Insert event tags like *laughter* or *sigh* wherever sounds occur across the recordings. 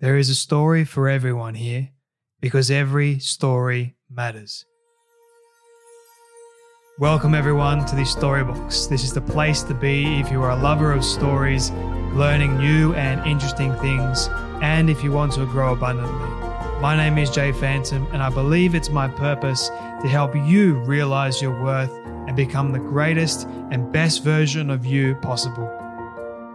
There is a story for everyone here because every story matters. Welcome, everyone, to the Storybox. This is the place to be if you are a lover of stories, learning new and interesting things, and if you want to grow abundantly. My name is Jay Phantom, and I believe it's my purpose to help you realize your worth and become the greatest and best version of you possible.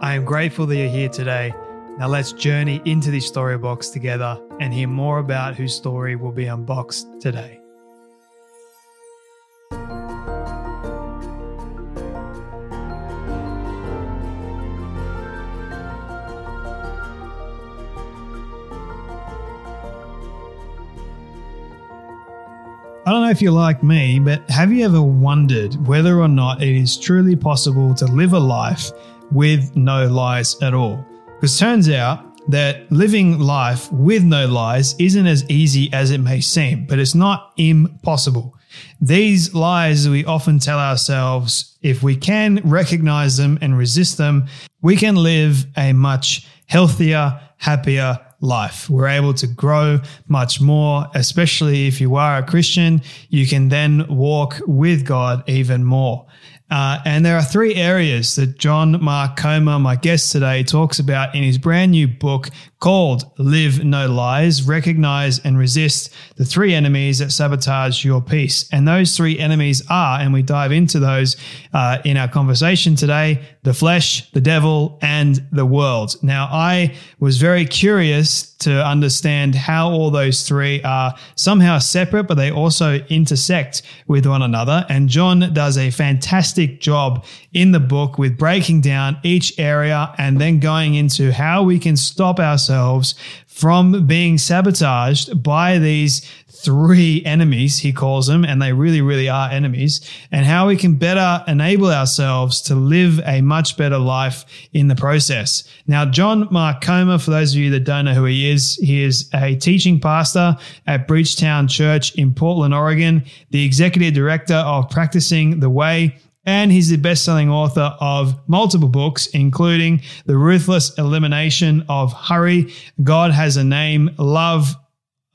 I am grateful that you're here today now let's journey into this story box together and hear more about whose story will be unboxed today. I don't know if you're like me, but have you ever wondered whether or not it is truly possible to live a life with no lies at all? Because it turns out that living life with no lies isn't as easy as it may seem, but it's not impossible. These lies we often tell ourselves, if we can recognize them and resist them, we can live a much healthier, happier life. We're able to grow much more, especially if you are a Christian, you can then walk with God even more. Uh, and there are three areas that John Mark Comer, my guest today, talks about in his brand new book called Live No Lies Recognize and Resist the Three Enemies That Sabotage Your Peace. And those three enemies are, and we dive into those uh, in our conversation today the flesh, the devil, and the world. Now, I was very curious to understand how all those three are somehow separate, but they also intersect with one another. And John does a fantastic job in the book with breaking down each area and then going into how we can stop ourselves from being sabotaged by these three enemies, he calls them, and they really, really are enemies, and how we can better enable ourselves to live a much better life in the process. Now, John Mark Comer, for those of you that don't know who he is, he is a teaching pastor at Bridgetown Church in Portland, Oregon, the executive director of Practicing the Way and he's the best-selling author of multiple books, including The Ruthless Elimination of Hurry, God Has a Name, Love,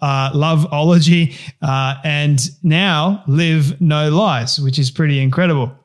uh, Loveology, uh, and now Live No Lies, which is pretty incredible.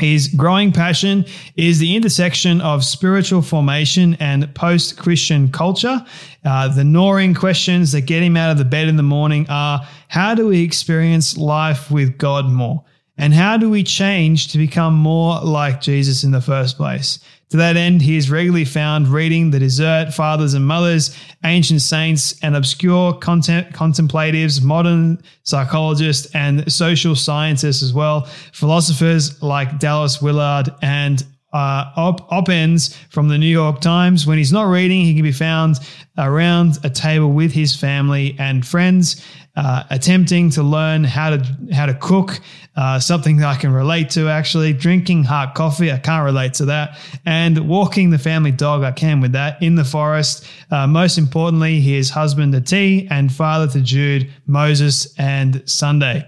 His growing passion is the intersection of spiritual formation and post Christian culture. Uh, the gnawing questions that get him out of the bed in the morning are how do we experience life with God more? And how do we change to become more like Jesus in the first place? To that end, he is regularly found reading the desert fathers and mothers, ancient saints, and obscure content, contemplatives, modern psychologists, and social scientists as well, philosophers like Dallas Willard and uh, op, op-eds from the New York Times. When he's not reading, he can be found around a table with his family and friends, uh, attempting to learn how to how to cook. Uh, something that I can relate to actually. Drinking hot coffee, I can't relate to that. And walking the family dog, I can with that in the forest. Uh, most importantly, he is husband to T and father to Jude, Moses, and Sunday.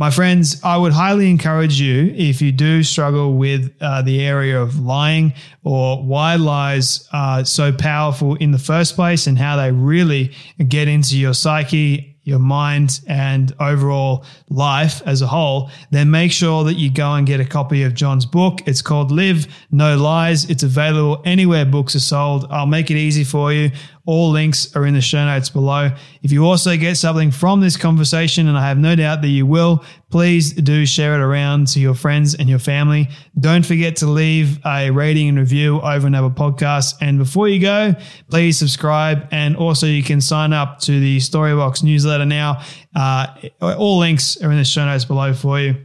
My friends, I would highly encourage you if you do struggle with uh, the area of lying or why lies are so powerful in the first place and how they really get into your psyche your mind and overall life as a whole, then make sure that you go and get a copy of John's book. It's called Live No Lies. It's available anywhere books are sold. I'll make it easy for you. All links are in the show notes below. If you also get something from this conversation, and I have no doubt that you will, please do share it around to your friends and your family. Don't forget to leave a rating and review over and over podcast. And before you go, please subscribe. And also, you can sign up to the Storybox newsletter now. Uh, all links are in the show notes below for you.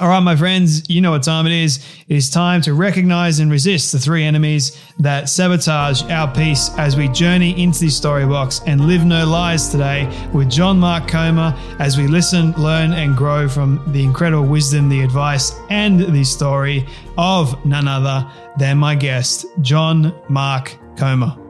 All right, my friends, you know what time it is. It is time to recognize and resist the three enemies that sabotage our peace as we journey into the story box and live no lies today with John Mark Comer as we listen, learn, and grow from the incredible wisdom, the advice, and the story of none other than my guest, John Mark Comer.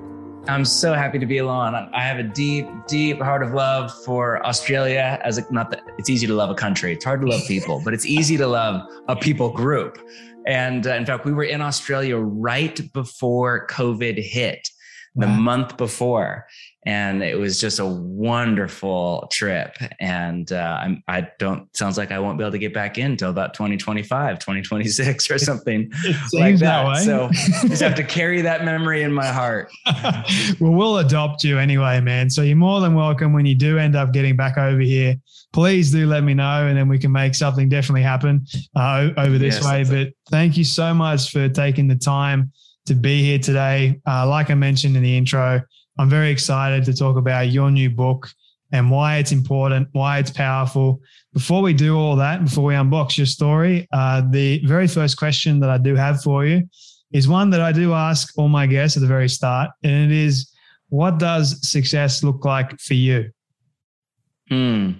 I'm so happy to be along. I have a deep, deep heart of love for Australia. As a, not that it's easy to love a country, it's hard to love people, but it's easy to love a people group. And uh, in fact, we were in Australia right before COVID hit, the wow. month before, and it was just a wonderful trip and uh, I'm, i don't sounds like i won't be able to get back in until about 2025 2026 or *laughs* something like that, that. so *laughs* just have to carry that memory in my heart. *laughs* Well we'll adopt you anyway man. So you're more than welcome when you do end up getting back over here. Please do let me know and then we can make something definitely happen uh, over this yes, way. But thank you so much for taking the time to be here today uh, like i mentioned in the intro I'm very excited to talk about your new book and why it's important, why it's powerful. Before we do all that, before we unbox your story, uh, the very first question that I do have for you is one that I do ask all my guests at the very start, and it is, what does success look like for you? Hmm.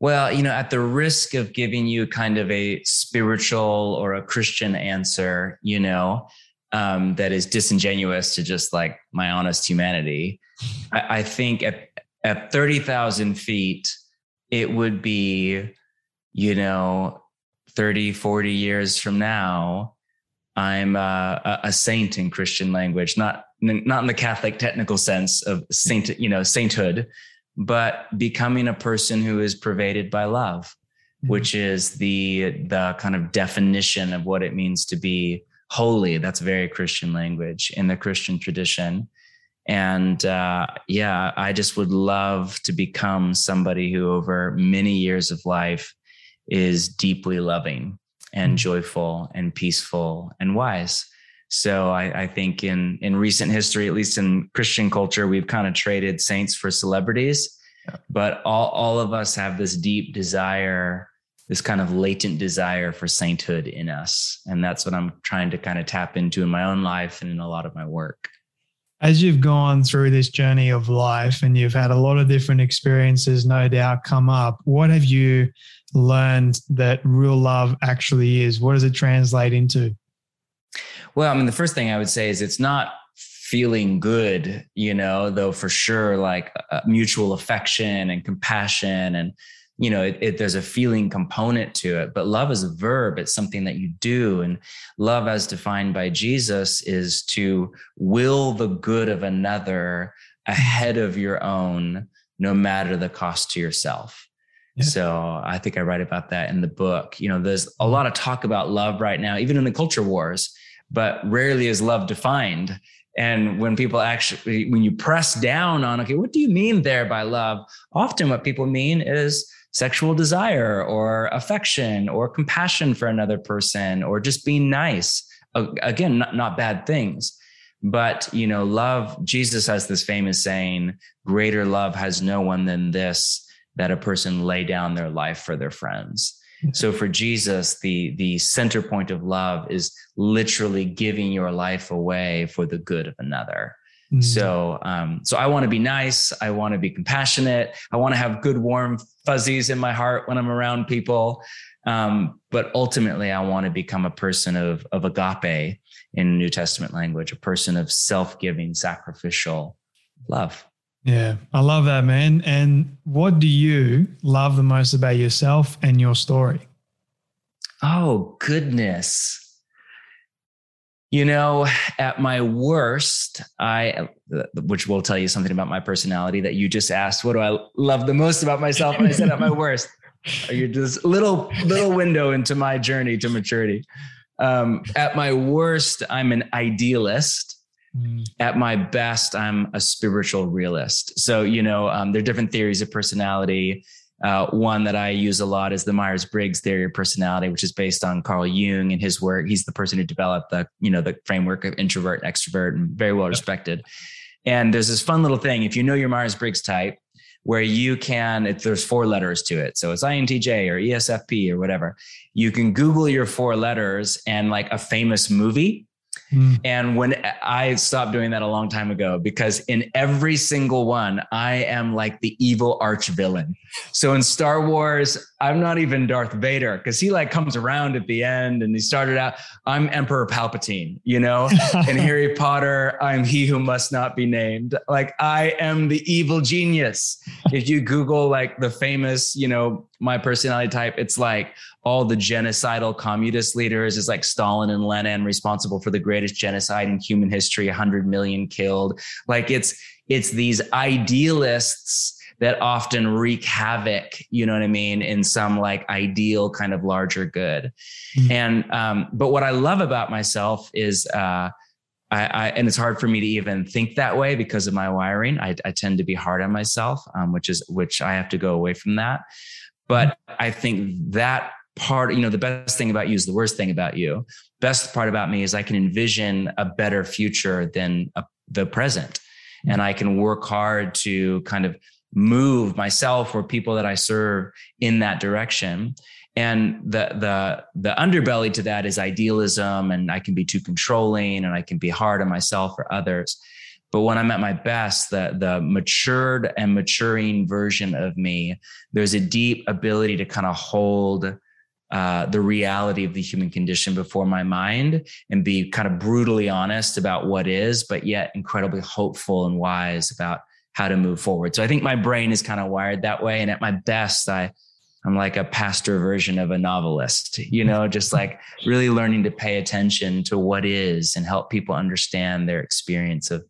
Well, you know, at the risk of giving you kind of a spiritual or a Christian answer, you know, um, that is disingenuous to just like my honest humanity. I, I think at at thirty thousand feet, it would be, you know, 30, 40 years from now, I'm uh, a saint in Christian language, not not in the Catholic technical sense of saint, you know, sainthood, but becoming a person who is pervaded by love, mm-hmm. which is the the kind of definition of what it means to be holy. That's very Christian language in the Christian tradition. And uh, yeah, I just would love to become somebody who, over many years of life, is deeply loving and mm. joyful and peaceful and wise. So I, I, think in in recent history, at least in Christian culture, we've kind of traded saints for celebrities. Yeah. But all all of us have this deep desire this kind of latent desire for sainthood in us. And that's what I'm trying to kind of tap into in my own life and in a lot of my work. As you've gone through this journey of life and you've had a lot of different experiences, no doubt, come up, what have you learned that real love actually is? What does it translate into? Well, I mean, the first thing I would say is it's not feeling good, you know, though for sure, like uh, mutual affection and compassion and you know it, it, there's a feeling component to it but love is a verb. It's something that you do and love as defined by jesus is to will the good of another ahead of your own no matter the cost to yourself. Yeah. so i think i write about that in the book. You know there's a lot of talk about love right now even in the culture wars but rarely is love defined. And when people actually when you press down on okay what do you mean there by love? Often what people mean is sexual desire or affection or compassion for another person or just being nice. Again, not, not bad things. But, you know, love, Jesus has this famous saying, greater love has no one than this, that a person lay down their life for their friends. Mm-hmm. So for Jesus, the the center point of love is literally giving your life away for the good of another. Mm-hmm. So, um, so I want to be nice. I want to be compassionate. I want to have good, warm fuzzies in my heart when I'm around people. Um, but ultimately, I want to become a person of of agape in New Testament language, a person of self-giving, sacrificial love. Yeah, I love that, man. And what do you love the most about yourself and your story? Oh, goodness. You know, at my worst, I, which will tell you something about my personality that you just asked, what do I love the most about myself? And I said at my worst, you're just little, little window into my journey to maturity. Um, at my worst, I'm an idealist. Mm. At my best, I'm a spiritual realist. So, you know, um, there are different theories of personality. Uh, one that I use a lot is the Myers Briggs theory of personality, which is based on Carl Jung and his work. He's the person who developed the, you know, the framework of introvert extrovert and very well respected. And there's this fun little thing. If you know your Myers Briggs type, where you can, it, there's four letters to it. So it's INTJ or ESFP or whatever. You can Google your four letters and like a famous movie Mm. And when I stopped doing that a long time ago, because in every single one, I am like the evil arch villain. So in Star Wars, I'm not even Darth Vader because he like comes around at the end and he started out, I'm Emperor Palpatine, you know? *laughs* in Harry Potter, I'm he who must not be named. Like I am the evil genius. If you Google like the famous, you know, my personality type, it's like all the genocidal communist leaders is like Stalin and Lenin responsible for the greatest genocide in human history, 100 million killed. Like it's, it's these idealists that often wreak havoc, you know what I mean, in some like ideal kind of larger good. Mm-hmm. And, um, but what I love about myself is, uh, I, I, and it's hard for me to even think that way because of my wiring. I, I tend to be hard on myself, um, which is which I have to go away from that. But I think that part, you know, the best thing about you is the worst thing about you. Best part about me is I can envision a better future than a, the present. And I can work hard to kind of move myself or people that I serve in that direction. And the the the underbelly to that is idealism, and I can be too controlling, and I can be hard on myself or others. But when I'm at my best, the, the matured and maturing version of me, there's a deep ability to kind of hold uh, the reality of the human condition before my mind and be kind of brutally honest about what is, but yet incredibly hopeful and wise about how to move forward. So I think my brain is kind of wired that way. And at my best, I, I'm like a pastor version of a novelist, you know, just *laughs* like really learning to pay attention to what is and help people understand their experience of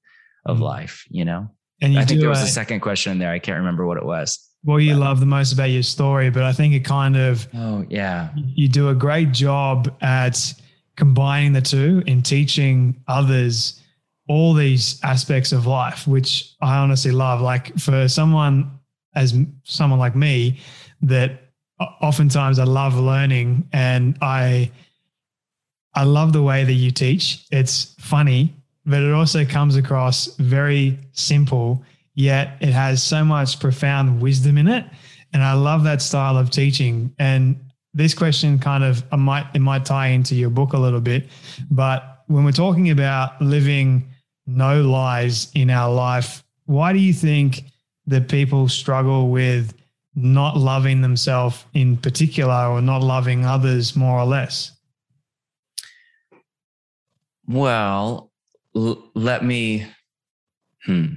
of mm-hmm. life, you know? And you I think there was a, a second question in there. I can't remember what it was. What you but, love the most about your story, but I think it kind of oh yeah, you do a great job at combining the two in teaching others all these aspects of life, which I honestly love. Like for someone as someone like me, that oftentimes I love learning and I I love the way that you teach. It's funny but it also comes across very simple, yet it has so much profound wisdom in it. And I love that style of teaching. And this question kind of I might it might tie into your book a little bit, but when we're talking about living no lies in our life, why do you think that people struggle with not loving themselves in particular or not loving others more or less? Well, l- let me hmm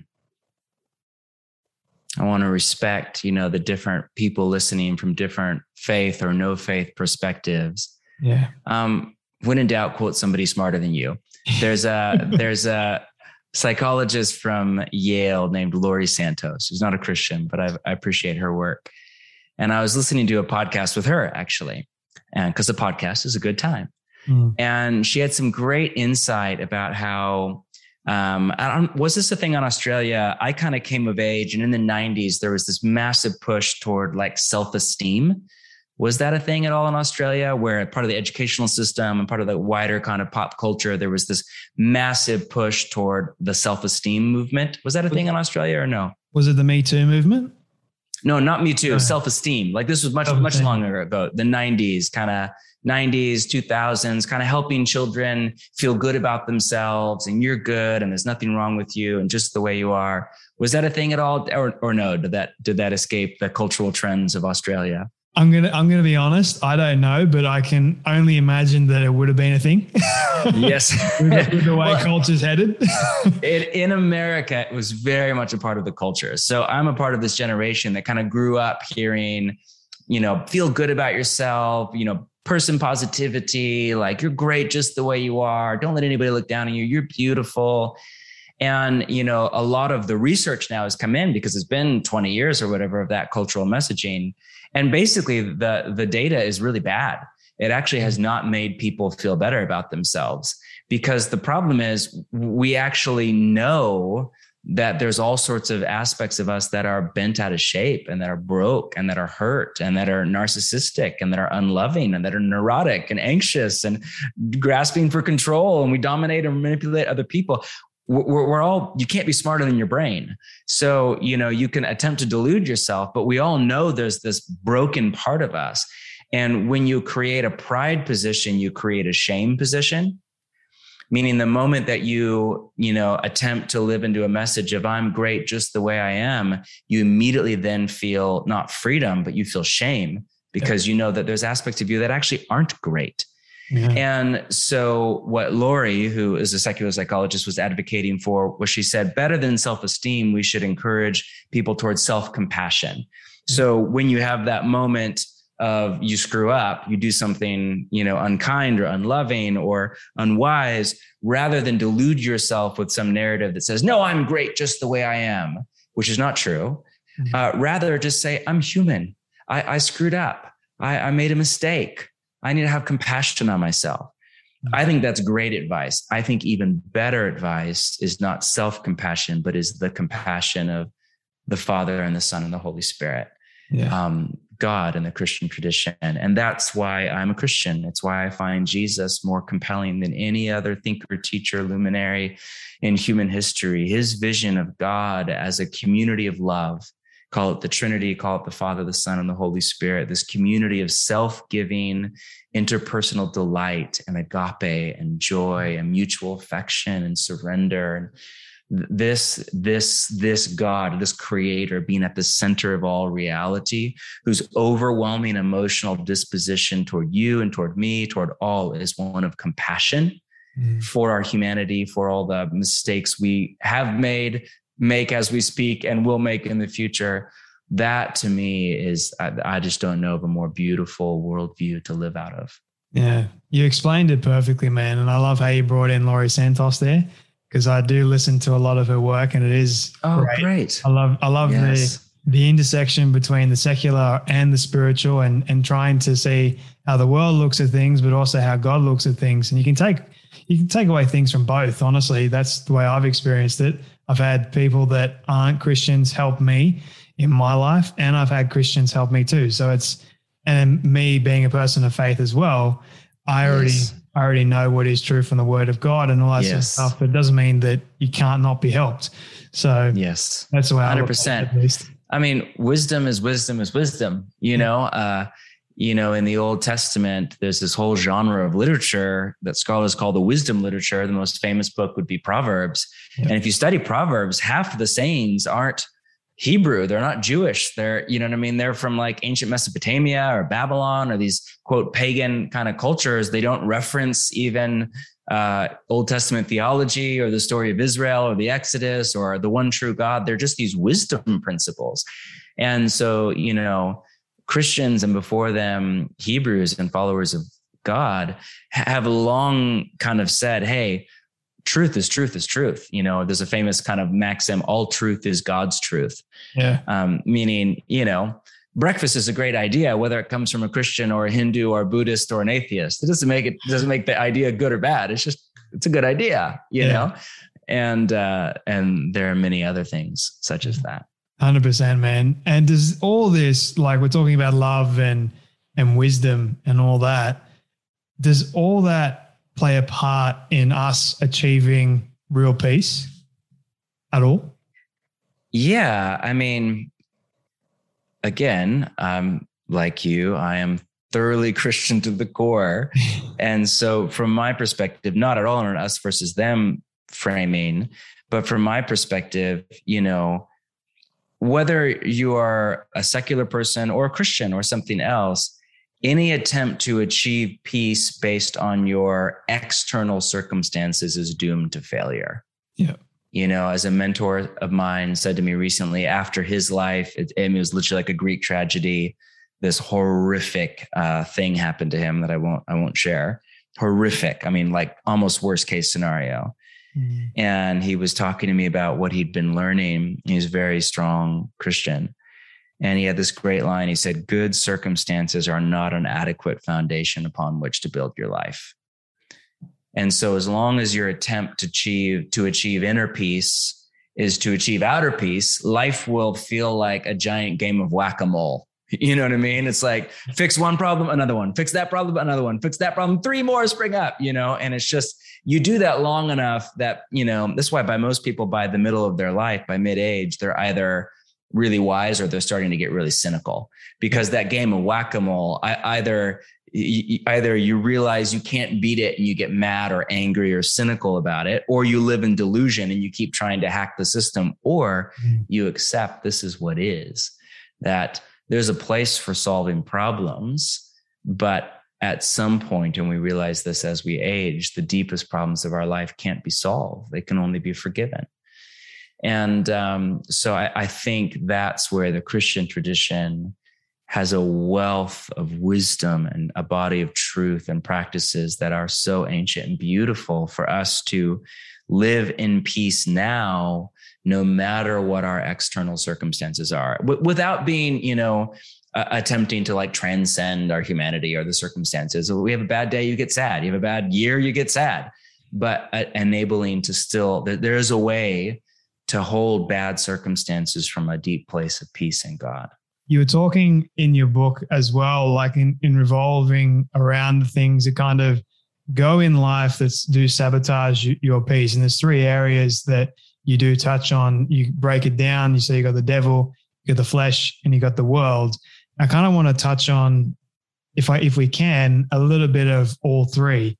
I want to respect, you know, the different people listening from different faith or no faith perspectives. Yeah. Um, when in doubt, quote somebody smarter than you. There's a *laughs* there's a psychologist from Yale named Laurie Santos, who's not a Christian, but I, I appreciate her work. And I was listening to a podcast with her actually, and because the podcast is a good time. Mm. And she had some great insight about how um, was this a thing on Australia? I kind of came of age, and in the 90s, there was this massive push toward like self esteem. Was that a thing at all in Australia where part of the educational system and part of the wider kind of pop culture, there was this massive push toward the self esteem movement? Was that a thing in Australia or no? Was it the Me Too movement? No, not Me Too, self esteem. Like this was much, much longer ago, the 90s, kind of 90s, 2000s, kind of helping children feel good about themselves and you're good and there's nothing wrong with you and just the way you are. Was that a thing at all or, or no? Did that, did that escape the cultural trends of Australia? I'm gonna I'm gonna be honest. I don't know, but I can only imagine that it would have been a thing. *laughs* yes, *laughs* with, the, with, the, way well, culture's headed. *laughs* it, in America, it was very much a part of the culture. So I'm a part of this generation that kind of grew up hearing, you know, feel good about yourself. You know, person positivity, like you're great just the way you are. Don't let anybody look down on you. You're beautiful. And, you know, a lot of the research now has come in because it's been 20 years or whatever of that cultural messaging. And basically the, the data is really bad. It actually has not made people feel better about themselves. because the problem is we actually know that there's all sorts of aspects of us that are bent out of shape and that are broke and that are hurt and that are narcissistic and that are unloving and that are neurotic and anxious and grasping for control and we dominate and manipulate other people we're, we're, all you can't be smarter than your brain. So you know you can attempt to delude yourself but we all know there's this broken part of us. And when you create a pride position you create a shame position meaning the moment that you you know attempt to live into a message of i'm great just the way i am you immediately then feel not freedom but you feel shame because you know that there's aspects of you that actually aren't great yeah. And so, what Laurie, who is a secular psychologist, was advocating for was she said, better than self esteem, we should encourage people towards self compassion. So, when you have that moment of you screw up, you do something, you know, unkind or unloving or unwise, rather than delude yourself with some narrative that says, no, I'm great just the way I am, which is not true. Mm-hmm. Uh, rather, just say, I'm human. I, I screwed up. I, I, made a mistake. I need to have compassion on myself. Mm-hmm. I think that's great advice. I think even better advice is not self compassion, but is the compassion of the Father and the Son and the Holy Spirit. Yeah. Um, God in the Christian tradition. And that's why I'm a Christian. It's why I find Jesus more compelling than any other thinker, teacher, luminary in human history. His vision of God as a community of love, call it the Trinity, call it the Father, the Son, and the Holy Spirit, this community of self giving, interpersonal delight and agape and joy and mutual affection and surrender. And this this this god this creator being at the center of all reality whose overwhelming emotional disposition toward you and toward me toward all is one of compassion mm. for our humanity for all the mistakes we have made make as we speak and will make in the future that to me is I, I just don't know of a more beautiful worldview to live out of yeah you explained it perfectly man and i love how you brought in laurie santos there because I do listen to a lot of her work, and it is oh great. great. I love I love yes. the the intersection between the secular and the spiritual, and and trying to see how the world looks at things, but also how God looks at things. And you can take you can take away things from both. Honestly, that's the way I've experienced it. I've had people that aren't Christians help me in my life, and I've had Christians help me too. So it's and me being a person of faith as well. I already yes. I already know what is true from the word of God and all that yes. sort of stuff. But it doesn't mean that you can't not be helped. So yes, that's the way 100%. I, I mean, wisdom is wisdom is wisdom, you yeah. know, uh, you know, in the Old Testament, there's this whole genre of literature that scholars call the wisdom literature. The most famous book would be Proverbs. Yeah. And if you study Proverbs, half of the sayings aren't Hebrew. They're not Jewish. They're, you know what I mean? They're from like ancient Mesopotamia or Babylon or these quote pagan kind of cultures. They don't reference even uh, Old Testament theology or the story of Israel or the Exodus or the one true God. They're just these wisdom principles. And so, you know, Christians and before them, Hebrews and followers of God have long kind of said, hey, truth is truth is truth. You know, there's a famous kind of maxim: all truth is God's truth. Yeah. Um, meaning, you know, breakfast is a great idea, whether it comes from a Christian or a Hindu or a Buddhist or an atheist. It doesn't make it doesn't make the idea good or bad. It's just it's a good idea, you yeah. know. And uh, and there are many other things such as that. Hundred percent, man. And does all this like we're talking about love and and wisdom and all that? Does all that play a part in us achieving real peace at all? Yeah. I mean, again, I'm like you, I am thoroughly *laughs* Christian to the core. and so, from my perspective, not at all in an us versus them framing, but from my perspective, you know, whether you are a secular person or a Christian or something else, any attempt to achieve peace based on your external circumstances is doomed to failure. Yeah. You know, as a mentor of mine said to me recently, after his life, it, it was literally like a Greek tragedy. This horrific uh, thing happened to him that I won't I won't share. Horrific. I mean, like almost worst case scenario. Mm. And he was talking to me about what he'd been learning. He's a very strong Christian and he had this great line. He said, Good circumstances are not an adequate foundation upon which to build your life. And so as long as your attempt to achieve to achieve inner peace is to achieve outer peace, life will feel like a giant game of whack-a-mole. You know what I mean? It's like fix one problem, another one, fix that problem, another one, fix that problem, three more spring up, you know, and it's just you do that long enough that, you know, that's why by most people by the middle of their life, by mid-age, they're either really wise or they're starting to get really cynical because that game of whack-a-mole either either you realize you can't beat it and you get mad or angry or cynical about it or you live in delusion and you keep trying to hack the system or mm. you accept this is what is that there's a place for solving problems but at some point and we realize this as we age the deepest problems of our life can't be solved. They can only be forgiven. And um, so I, I think that's where the christian tradition has a wealth of wisdom and a body of truth and practices that are so ancient and beautiful for us to live in peace now no matter what our external circumstances are w- without being you know uh, attempting to like transcend our humanity or the circumstances. We have a bad day you get sad. You have a bad year you get sad. But uh, enabling to still there is a way to hold bad circumstances from a deep place of peace in god. You were talking in your book as well, like in, in revolving around the things that kind of go in life that do sabotage your peace. And there's three areas that you do touch on. You break it down. You say you got the devil, you got the flesh, and you got the world. I kind of want to touch on, if I if we can, a little bit of all three.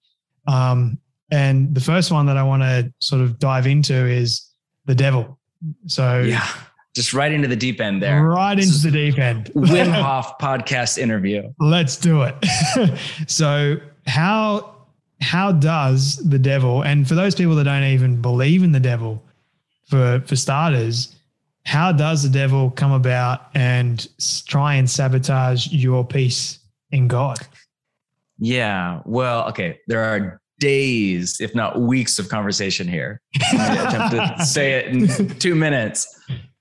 Um, and the first one that I want to sort of dive into is the devil. So yeah just right into the deep end there. Right into the deep end. Wim *laughs* Hof podcast interview. Let's do it. *laughs* so how how does the devil and for those people that don't even believe in the devil, for for starters, how does the devil come about and try and sabotage your peace in God? Yeah. Well, okay. There are days, if not weeks, of conversation here. I attempt to *laughs* say it in two minutes.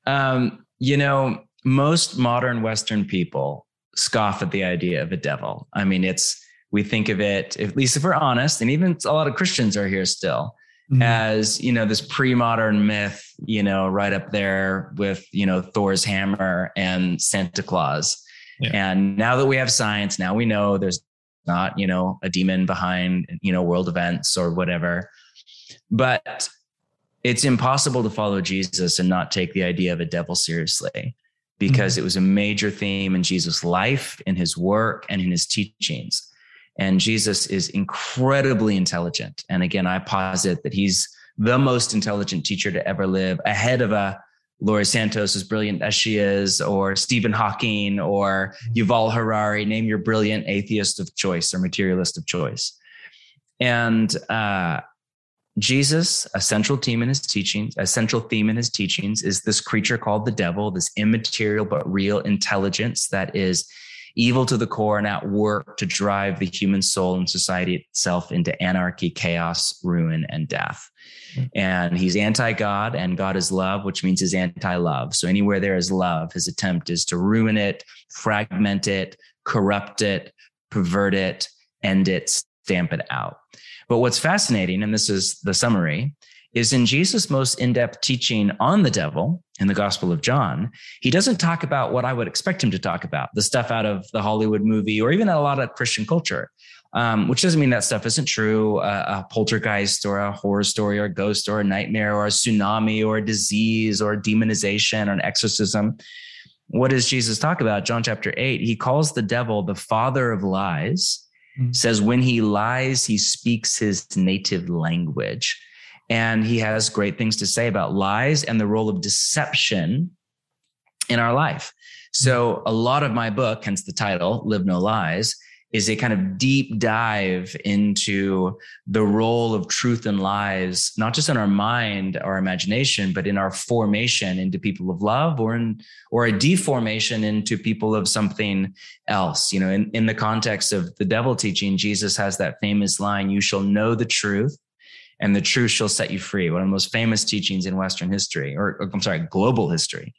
Um, you know, most modern Western people scoff at the idea of a devil. I mean, it's, we think of it, at least if we're honest, and even a lot of Christians are here still, mm-hmm. as, you know, this pre modern myth, you know, right up there with, you know, Thor's hammer and Santa Claus. Yeah. And now that we have science, now we know there's not, you know, a demon behind, you know, world events or whatever. But it's impossible to follow Jesus and not take the idea of a devil seriously because mm-hmm. it was a major theme in Jesus' life, in his work, and in his teachings. And Jesus is incredibly intelligent. And again, I posit that he's the most intelligent teacher to ever live, ahead of a Laurie Santos, as brilliant as she is, or Stephen Hawking, or mm-hmm. Yuval Harari. Name your brilliant atheist of choice or materialist of choice. And uh, Jesus, a central theme in his teachings, a central theme in his teachings is this creature called the devil, this immaterial but real intelligence that is evil to the core and at work to drive the human soul and society itself into anarchy, chaos, ruin, and death. Hmm. And he's anti God, and God is love, which means he's anti love. So anywhere there is love, his attempt is to ruin it, fragment it, corrupt it, pervert it, end it, stamp it out. But what's fascinating, and this is the summary, is in Jesus' most in depth teaching on the devil in the Gospel of John, he doesn't talk about what I would expect him to talk about the stuff out of the Hollywood movie or even a lot of Christian culture. Um, which doesn't mean that stuff isn't true. Uh, a poltergeist or a horror story or a ghost or a nightmare or a tsunami or a disease or a demonization or an exorcism. What does Jesus talk about? John chapter 8, he calls the devil the father of lies mm-hmm. says when he lies, he speaks his native language. And he has great things to say about lies and the role of deception in our life. So, hmm. a lot of my book, hence the title, Live No Lies, is a kind of deep dive into the role of truth and lies, not just in our mind our imagination, but in our formation into people of love or in or a deformation into people of something else. You know, in, in the context of the devil teaching, Jesus has that famous line, you shall know the truth and the truth shall set you free. One of the most famous teachings in Western history, or, or I'm sorry, global history.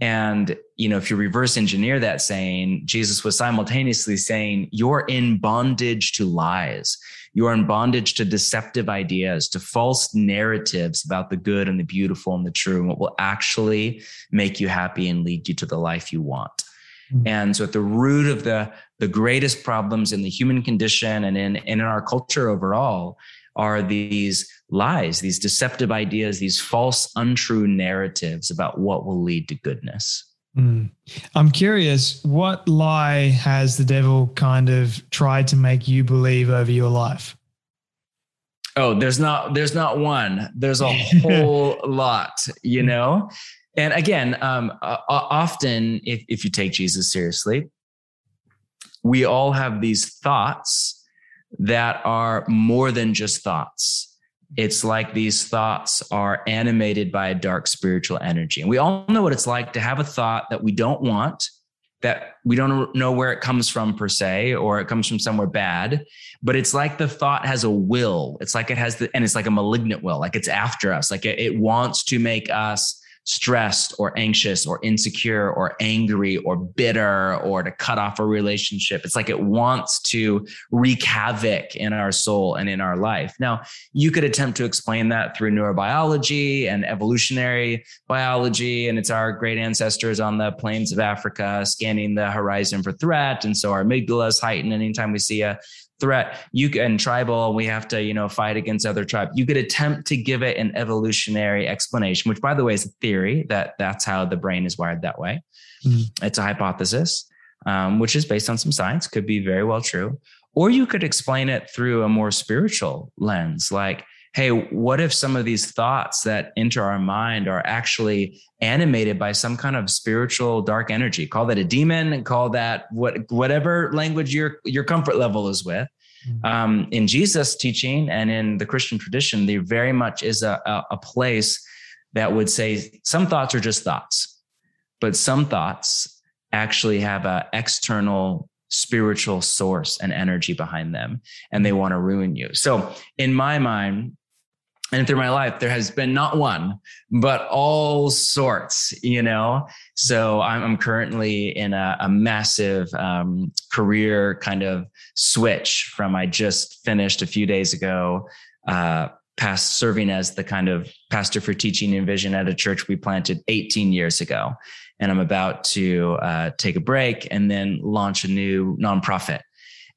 And, you know, if you reverse engineer that saying, Jesus was simultaneously saying, you're in bondage to lies. You are in bondage to deceptive ideas, to false narratives about the good and the beautiful and the true, and what will actually make you happy and lead you to the life you want. Mm-hmm. And so at the root of the, the greatest problems in the human condition and in, and in our culture overall are these lies, these deceptive ideas, these false, untrue narratives about what will lead to goodness. Mm. I'm curious, what lie has the devil kind of tried to make you believe over your life? Oh, there's not there's not one. There's a *laughs* whole lot, you know. And again, um, uh, often if if you take Jesus seriously, we all have these thoughts that are more than just thoughts. It's like these thoughts are animated by a dark spiritual energy. And we all know what it's like to have a thought that we don't want, that we don't know where it comes from per se, or it comes from somewhere bad. But it's like the thought has a will. It's like it has the, and it's like a malignant will, like it's after us, like it, it wants to make us stressed or anxious or insecure or angry or bitter or to cut off a relationship. It's like it wants to wreak havoc in our soul and in our life. Now, you could attempt to explain that through neurobiology and evolutionary biology. And it's our great ancestors on the plains of Africa scanning the horizon for threat. And so our amygdala is heightened anytime we see a threat. You can tribal we have to you know fight against other tribe. You could attempt to give it an evolutionary explanation which by the way is a theory that that's how the brain is wired that way. Mm. it's a hypothesis um, which is based on some science could be very well true. Or you could explain it through a more spiritual lens like hey what if some of these thoughts that enter our mind are actually animated by some kind of spiritual dark energy call that a demon call that what whatever language your your comfort level is with mm-hmm. um, in jesus teaching and in the christian tradition there very much is a, a, a place that would say some thoughts are just thoughts but some thoughts actually have an external spiritual source and energy behind them and they want to ruin you. So in my mind, and through my life there has been not one but all sorts you know? So i'm, currently in a, a massive um, career kind of switch from i just finished a few days ago uh, past serving as the kind of pastor for teaching and vision at a church we planted 18 years ago. And i'm about to uh, take a break and then launch a new nonprofit.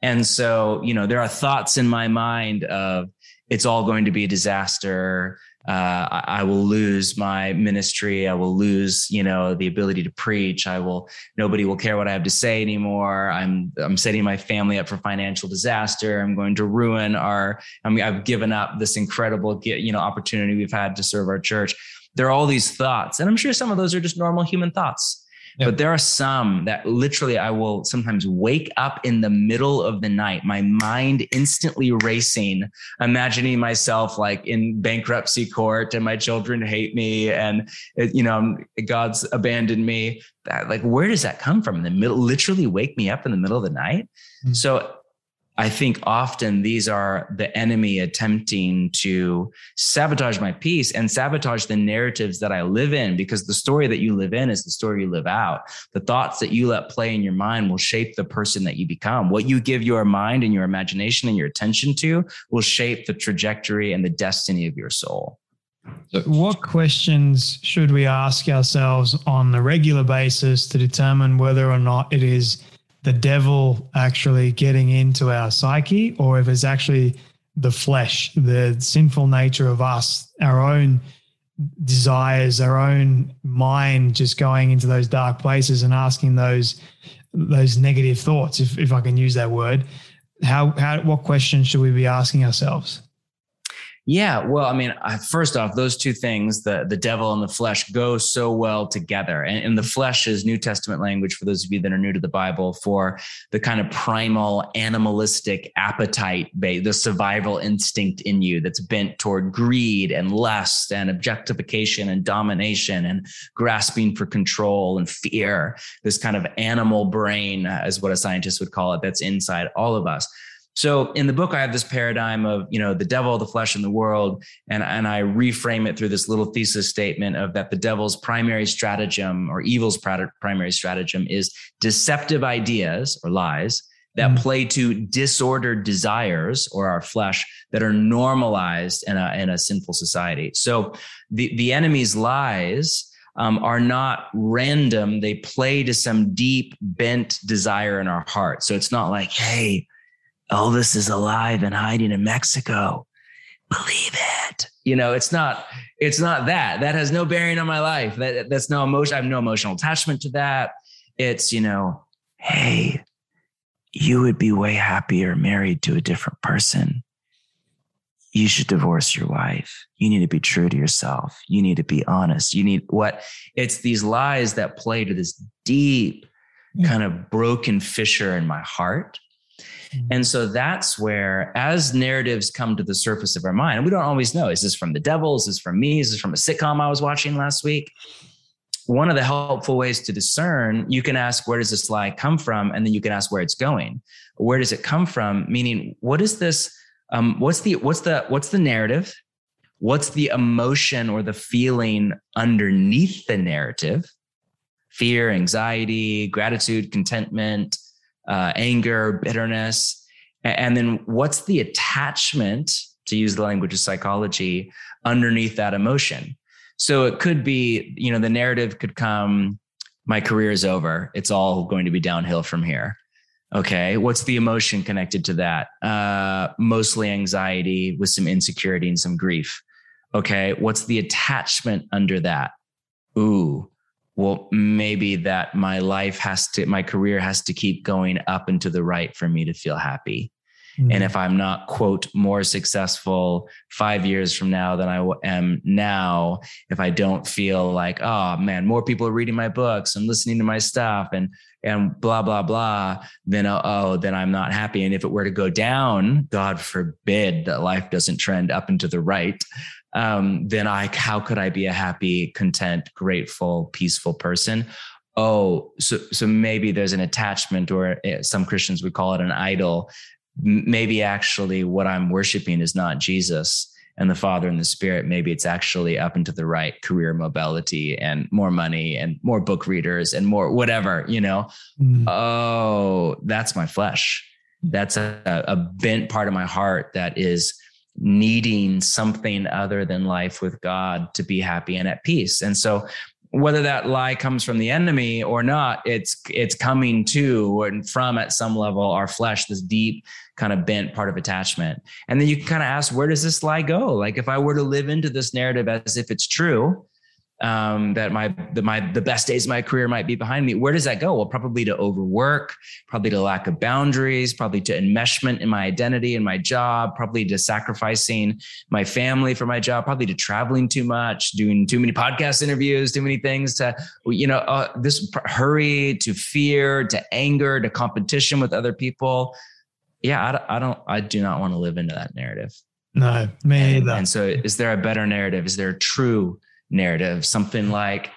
And so you know there are thoughts in my mind of it's all going to be a disaster. Uh, I, I, will lose my ministry. I will lose, you know, the ability to preach. I will. Nobody will care what I have to say anymore. I'm I'm setting my family up for financial disaster. I'm going to ruin our. I mean, I've given up this incredible, you know, opportunity we've had to serve our church. There are all these thoughts, and I'm sure some of those are just normal human thoughts. But there are some that literally I will sometimes wake up in the middle of the night, my mind instantly racing, imagining myself like in bankruptcy court and my children hate me and, you know, God's abandoned me. That, like, where does that come from in the middle? Literally wake me up in the middle of the night. Mm-hmm. So I think often these are the enemy attempting to sabotage my peace and sabotage the narratives that I live in because the story that you live in is the story you live out. The thoughts that you let play in your mind will shape the person that you become. What you give your mind and your imagination and your attention to will shape the trajectory and the destiny of your soul. So what questions should we ask ourselves on a regular basis to determine whether or not it is the devil actually getting into our psyche or if it's actually the flesh, the sinful nature of us, our own desires, our own mind just going into those dark places and asking those those negative thoughts, if, if I can use that word. How how what questions should we be asking ourselves? Yeah, well, I mean, first off, those two things, the the devil and the flesh, go so well together. And, and, the flesh is New Testament language for those of you that are new to the Bible for the kind of primal animalistic appetite, the survival instinct in you that's bent toward greed and lust and objectification and domination and grasping for control and fear. This kind of animal brain, uh, is what a scientist would call it, that's inside all of us. So in the book, I have this paradigm of, you know, the devil, the flesh, and the world. And, and I reframe it through this little thesis statement of that the devil's primary stratagem or evil's primary stratagem is deceptive ideas or lies that mm. play to disordered desires or our flesh that are normalized in a, in a sinful society. So the, the enemy's lies um, are not random. They play to some deep bent desire in our heart. So it's not like, hey, Elvis is alive and hiding in Mexico. Believe it. You know, it's not, it's not that. That has no bearing on my life. That that's no emotion. I have no emotional attachment to that. It's, you know, hey, you would be way happier married to a different person. You should divorce your wife. You need to be true to yourself. You need to be honest. You need what? It's these lies that play to this deep kind of broken fissure in my heart. Mm-hmm. And so that's where, as narratives come to the surface of our mind, we don't always know is this from the devil? Is this from me? Is this from a sitcom I was watching last week? one of the helpful ways to discern, you can ask, where does this lie come from? And then you can ask where it's going. Where does it come from? Meaning, what is this? Um, what's the what's the what's the narrative? What's the emotion or the feeling underneath the narrative? Fear, anxiety, gratitude, contentment, uh, anger, bitterness. And then what's the attachment, to use the language of psychology, underneath that emotion? So it could be, you know, the narrative could come, my career is over. It's all going to be downhill from here. Okay. What's the emotion connected to that? Uh, mostly anxiety with some insecurity and some grief. Okay. What's the attachment under that? Ooh, well, maybe that my life has to, my career has to keep going up and to the right for me to feel happy. Mm-hmm. And if I'm not, quote, more successful five years from now than I am now, if I don't feel like, oh man, more people are reading my books and listening to my stuff and and blah blah blah, then oh, oh then I'm not happy. And if it were to go down, God forbid that life doesn't trend up and to the right, um, then I how could I be a happy, content, grateful, peaceful person? oh so so maybe there's an attachment or eh, some christians would call it an idol maybe actually what I'm worshiping is not Jesus and the Father and the Spirit. Maybe it's actually up and to the right career mobility and more money and more book readers and more whatever, you know. Mm. Oh, that's my flesh. That's a, a bent part of my heart that is needing something other than life with God to be happy and at peace. And so whether that lie comes from the enemy or not, it's it's coming to and from at some level our flesh, this deep kind of bent part of attachment. And then you can kind of ask, where does this lie go? Like if I were to live into this narrative as if it's true, um, that my the my the best days of my career might be behind me. Where does that go? Well, probably to overwork, probably to lack of boundaries, probably to enmeshment in my identity and my job, probably to sacrificing my family for my job, probably to traveling too much, doing too many podcast interviews, too many things to you know uh, this hurry to fear to anger to competition with other people. Yeah, I, I don't. I do not want to live into that narrative. No, me and, either. And so, is there a better narrative? Is there a true narrative, something like,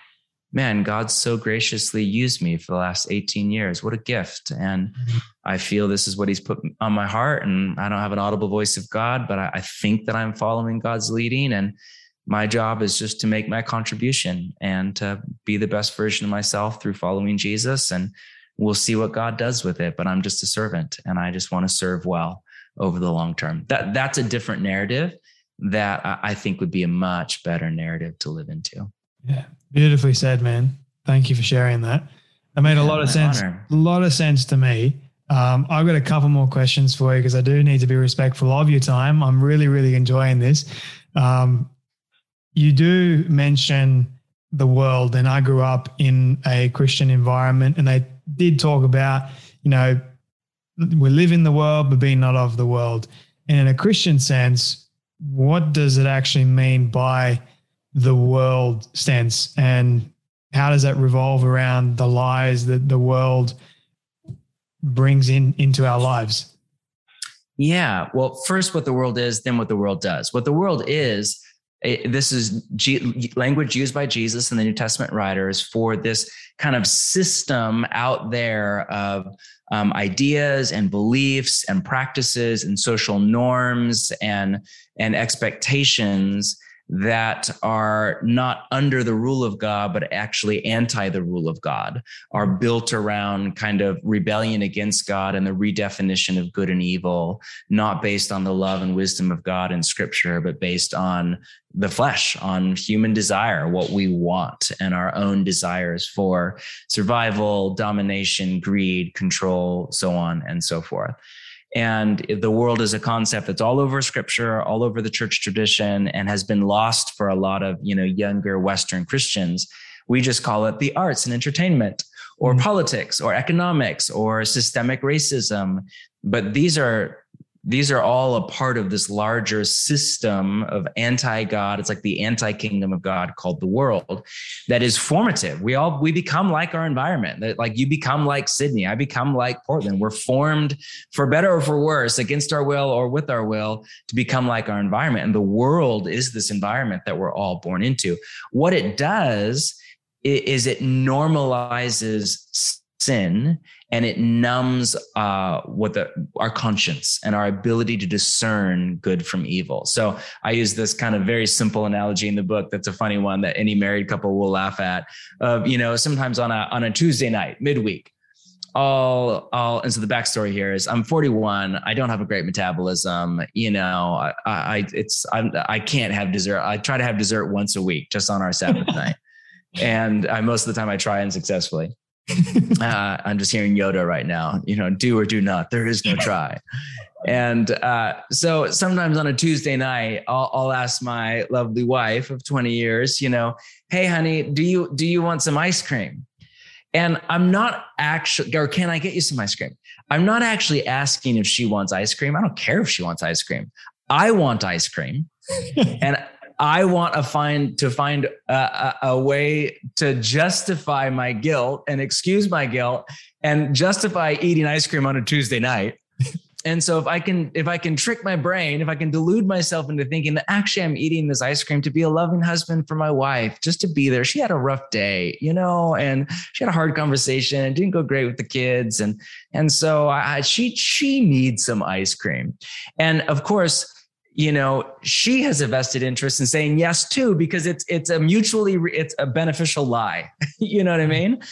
man, God so graciously used me for the last 18 years. What a gift. And mm-hmm. I feel this is what he's put on my heart. And I don't have an audible voice of God, but I, I think that I'm following God's leading. And my job is just to make my contribution and to be the best version of myself through following Jesus. And we'll see what God does with it. But I'm just a servant and I just want to serve well over the long term. That that's a different narrative that I think would be a much better narrative to live into. Yeah, beautifully said, man. Thank you for sharing that. That made yeah, a lot of sense. Honor. A lot of sense to me. Um, I've got a couple more questions for you because I do need to be respectful of your time. I'm really, really enjoying this. Um, you do mention the world, and I grew up in a Christian environment, and they did talk about, you know, we live in the world, but be not of the world. And in a Christian sense, what does it actually mean by the world sense? And how does that revolve around the lies that the world brings in into our lives? Yeah well first what the world is then what the world does. What the world is it, this is G, language used by jesus and the new testament writers for this kind of system out there of um, ideas and beliefs and practices and social norms and and expectations that are not under the rule of God, but actually anti the rule of God, are built around kind of rebellion against God and the redefinition of good and evil, not based on the love and wisdom of God in scripture, but based on the flesh, on human desire, what we want, and our own desires for survival, domination, greed, control, so on and so forth. And the world is a concept that's all over scripture, all over the church tradition, and has been lost for a lot of, you know, younger Western Christians. We just call it the arts and entertainment or mm-hmm. politics or economics or systemic racism. But these are these are all a part of this larger system of anti-god. It's like the anti-kingdom of god called the world that is formative. We all we become like our environment. That like you become like sydney. I become like portland. We're formed for better or for worse against our will or with our will to become like our environment. And the world is this environment that we're all born into. What it does is it normalizes sin and it numbs uh, what the our conscience and our ability to discern good from evil. So I use this kind of very simple analogy in the book. That's a funny one that any married couple will laugh at. Of you know, sometimes on a on a Tuesday night, midweek, all all and so the backstory here is I'm 41. I don't have a great metabolism. You know, I, I it's I'm, I can't have dessert. I try to have dessert once a week, just on our Sabbath *laughs* night, and I most of the time I try unsuccessfully. *laughs* uh, I'm just hearing Yoda right now. You know, do or do not. There is no *laughs* try. and uh, so sometimes on a Tuesday night, I'll, I'll, ask my lovely wife of 20 years, you know, hey, honey, do you do you want some ice cream? And I'm not actually, or can I get you some ice cream? I'm not actually asking if she wants ice cream. I don't care if she wants ice cream. I want ice cream. *laughs* and I want to find to find a, a, way to justify my guilt and excuse my guilt and justify eating ice cream on a Tuesday night. *laughs* and so if I can if I can trick my brain, if I can delude myself into thinking that actually I'm eating this ice cream to be a loving husband for my wife, just to be there. She had a rough day, you know, and she had a hard conversation. It didn't go great with the kids, and and so I, she she needs some ice cream, and of course you know she has a vested interest in saying yes too because it's it's a mutually it's a beneficial lie. *laughs* You know what i mean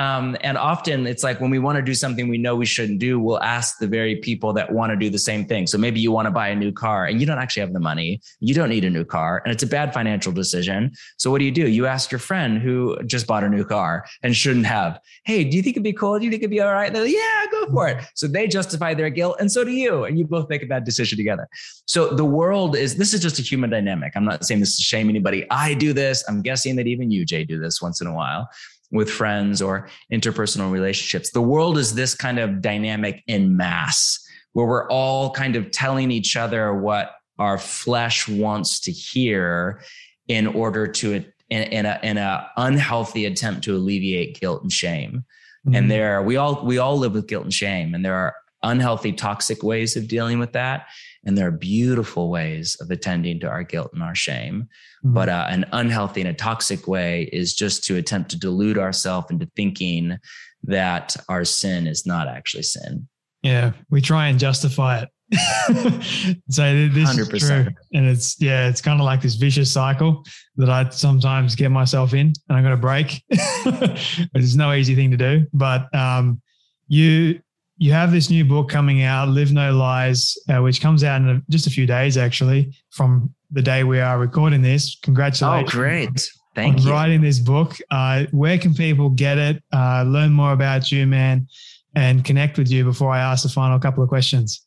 um, and often it's like when we want to do something we know we shouldn't do, we'll ask the very people that want to do the same thing. So maybe you want to buy a new car and you don't actually have the money. You don't need a new car and it's a bad financial decision. So what do you do? You ask your friend who just bought a new car and shouldn't have. Hey, do you think it'd be cool? Do you think it'd be all right? They're like, yeah, go for it. So they justify their guilt and so do you. And you both make a bad decision together. So the world is, this is just a human dynamic. I'm not saying this to shame anybody. I do this. I'm guessing that even you, Jay, do this once in a while with friends or interpersonal relationships. The world is this kind of dynamic in mass where we're all kind of telling each other what our flesh wants to hear in order to in, in a in a unhealthy attempt to alleviate guilt and shame. Mm-hmm. And there we all we all live with guilt and shame and there are unhealthy toxic ways of dealing with that and there are beautiful ways of attending to our guilt and our shame. Mm-hmm. But uh, an unhealthy and a toxic way is just to attempt to delude ourselves into thinking that our sin is not actually sin. Yeah, we try and justify it. *laughs* so this 100%. is true, and it's yeah, it's kind of like this vicious cycle that I sometimes get myself in, and I'm going to break. *laughs* But it's no easy thing to do, but um, you you have this new book coming out, Live No Lies, uh, which comes out in a, just a few days, actually, from the day we are recording this. Congratulations. Oh, great. Thank on you. Writing this book. Uh, where can people get it, uh, learn more about you, man, and connect with you before I ask the final couple of questions?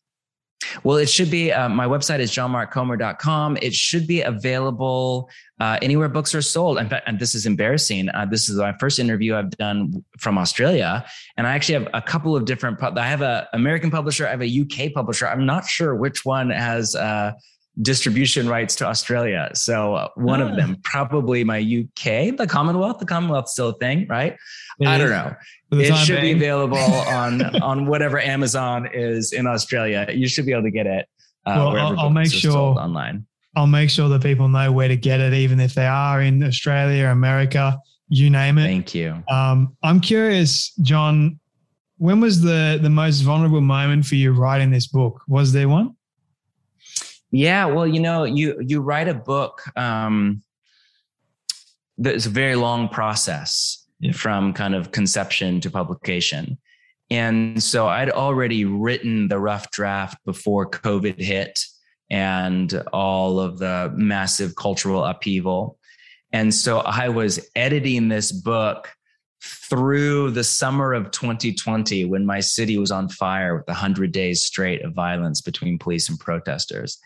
Well, it should be. Uh, my website is johnmarkcomer.com. It should be available uh, anywhere books are sold. In fact, and this is embarrassing. Uh, this is my first interview I've done from Australia, and I actually have a couple of different. I have a American publisher. I have a UK publisher. I'm not sure which one has uh, distribution rights to Australia. So uh, one of them, ah. probably my UK, the Commonwealth. The Commonwealth's still a thing, right? It I don't know. It should be available *laughs* on on whatever Amazon is in Australia. You should be able to get it. Uh, well, I'll, I'll make sure online. I'll make sure that people know where to get it, even if they are in Australia, America, you name it. Thank you. Um, I'm curious, John. When was the the most vulnerable moment for you writing this book? Was there one? Yeah, well, you know, you you write a book. Um, it's a very long process. From kind of conception to publication. And so I'd already written the rough draft before COVID hit and all of the massive cultural upheaval. And so I was editing this book through the summer of 2020 when my city was on fire with 100 days straight of violence between police and protesters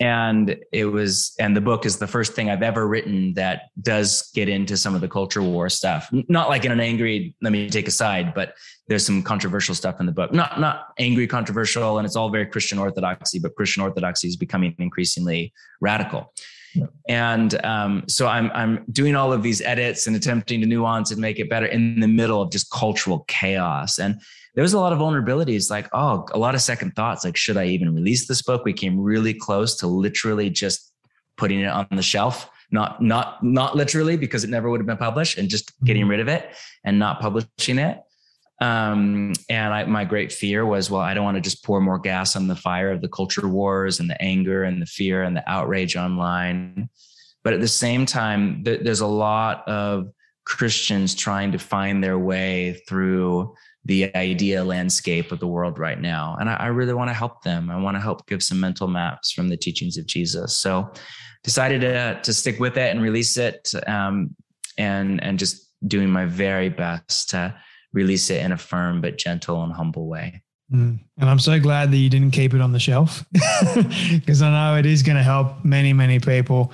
and it was and the book is the first thing i've ever written that does get into some of the culture war stuff not like in an angry let me take a side but there's some controversial stuff in the book not not angry controversial and it's all very christian orthodoxy but christian orthodoxy is becoming increasingly radical yeah. and um, so I'm I'm doing all of these edits and attempting to nuance and make it better in the middle of just cultural chaos. And there was a lot of vulnerabilities like oh a lot of second thoughts like should i even release this book? We came really close to literally just putting it on the shelf not not not literally because it never would have been published and just getting mm-hmm. rid of it and not publishing it. Um, and I, my great fear was well i don't want to just pour more gas on the fire of the culture wars and the anger and the fear and the outrage online. But at the same time th- there's a lot of christians trying to find their way through the idea landscape of the world right now. And I, I really want to help them. I want to help give some mental maps from the teachings of Jesus. So decided to, to stick with it and release it um, and, and just doing my very best to release it in a firm but gentle and humble way. Mm. And I'm so glad that you didn't keep it on the shelf *laughs* because I know it is going to help many, many people.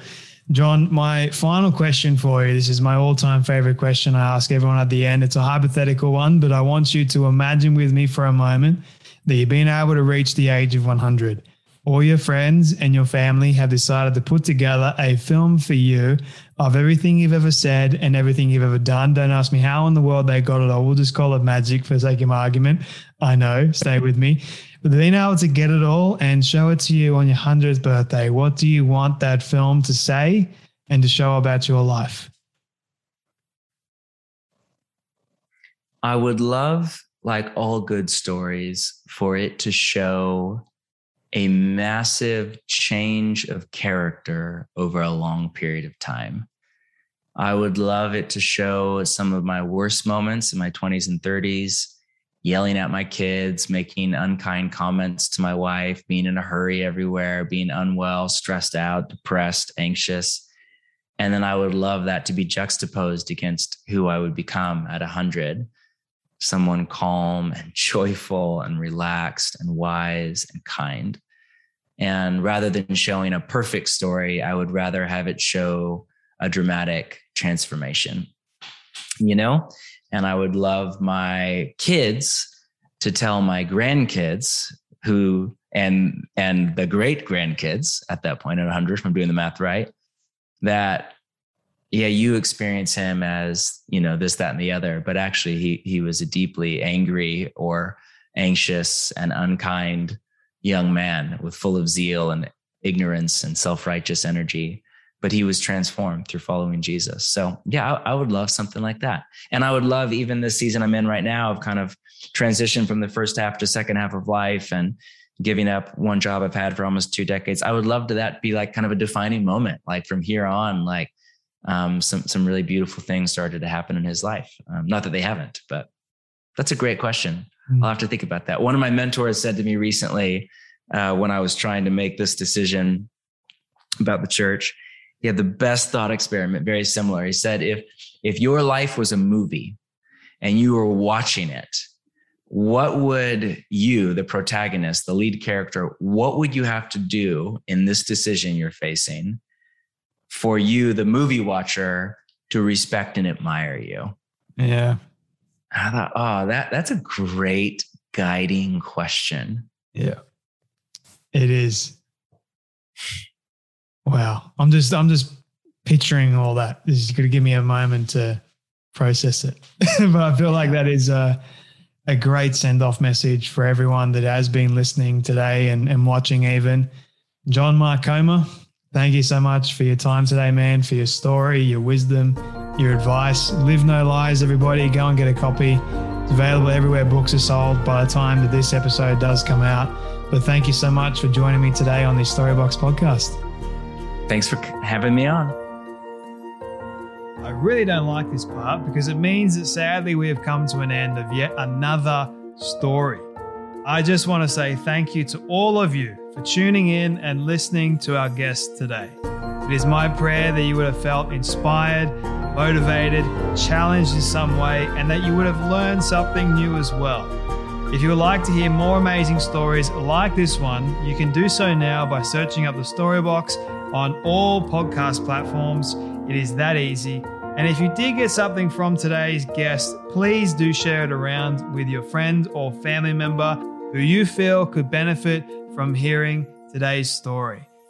John, my final question for you this is my all time favorite question I ask everyone at the end. It's a hypothetical one, but I want you to imagine with me for a moment that you've been able to reach the age of 100. All your friends and your family have decided to put together a film for you of everything you've ever said and everything you've ever done. Don't ask me how in the world they got it. I will just call it magic for sake of argument. I know, stay with me. Being able to get it all and show it to you on your 100th birthday, what do you want that film to say and to show about your life? I would love, like all good stories, for it to show a massive change of character over a long period of time. I would love it to show some of my worst moments in my 20s and 30s yelling at my kids, making unkind comments to my wife, being in a hurry everywhere, being unwell, stressed out, depressed, anxious. And then I would love that to be juxtaposed against who I would become at 100 someone calm and *laughs* joyful and relaxed and wise and kind. And rather than showing a perfect story, I would rather have it show a dramatic transformation, you know? And I would love my kids to tell my grandkids who and and the great grandkids at that point at 100 if i'm doing the math right that yeah you experience him as you know this that and the other but actually he he was a deeply angry or anxious and unkind young man with full of zeal and ignorance and self-righteous energy but he was transformed through following Jesus. So yeah, I, I, would love something like that. And I would love even this season I'm in right now of kind of transition from the first half to second half of life and giving up one job I've had for almost two decades. I would love to that be like kind of a defining moment. Like from here on, like um, some some really beautiful things started to happen in his life. Um, not that they haven't, but that's a great question. Mm-hmm. I'll have to think about that. One of my mentors said to me recently uh, when I was trying to make this decision about the church, he had the best thought experiment, very similar. He said, if if your life was a movie and you were watching it, what would you, the protagonist, the lead character, what would you have to do in this decision you're facing for you, the movie watcher, to respect and admire you? Yeah. I thought, oh, that that's a great guiding question. Yeah. It is. Wow. I'm just I'm just picturing all that. This is going to give me a moment to process it. *laughs* but I feel like that is a, a great send off message for everyone that has been listening today and, and watching even. John Mark Comer, thank you so much for your time today, man, for your story, your wisdom, your advice. Live no lies, everybody. Go and get a copy. It's available everywhere books are sold by the time that this episode does come out. But thank you so much for joining me today on the Storybox podcast. Thanks for having me on. I really don't like this part because it means that sadly we have come to an end of yet another story. I just want to say thank you to all of you for tuning in and listening to our guest today. It is my prayer that you would have felt inspired, motivated, challenged in some way, and that you would have learned something new as well. If you would like to hear more amazing stories like this one, you can do so now by searching up the Storybox on all podcast platforms. It is that easy. And if you did get something from today's guest, please do share it around with your friend or family member who you feel could benefit from hearing today's story.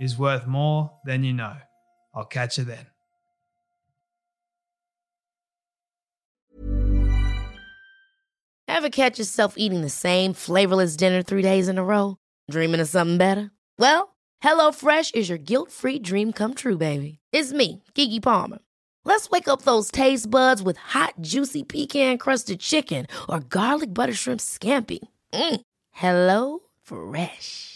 is worth more than you know. I'll catch you then. Ever catch yourself eating the same flavorless dinner three days in a row? Dreaming of something better? Well, HelloFresh is your guilt free dream come true, baby. It's me, Keke Palmer. Let's wake up those taste buds with hot, juicy pecan crusted chicken or garlic butter shrimp scampi. Mm. Hello Fresh.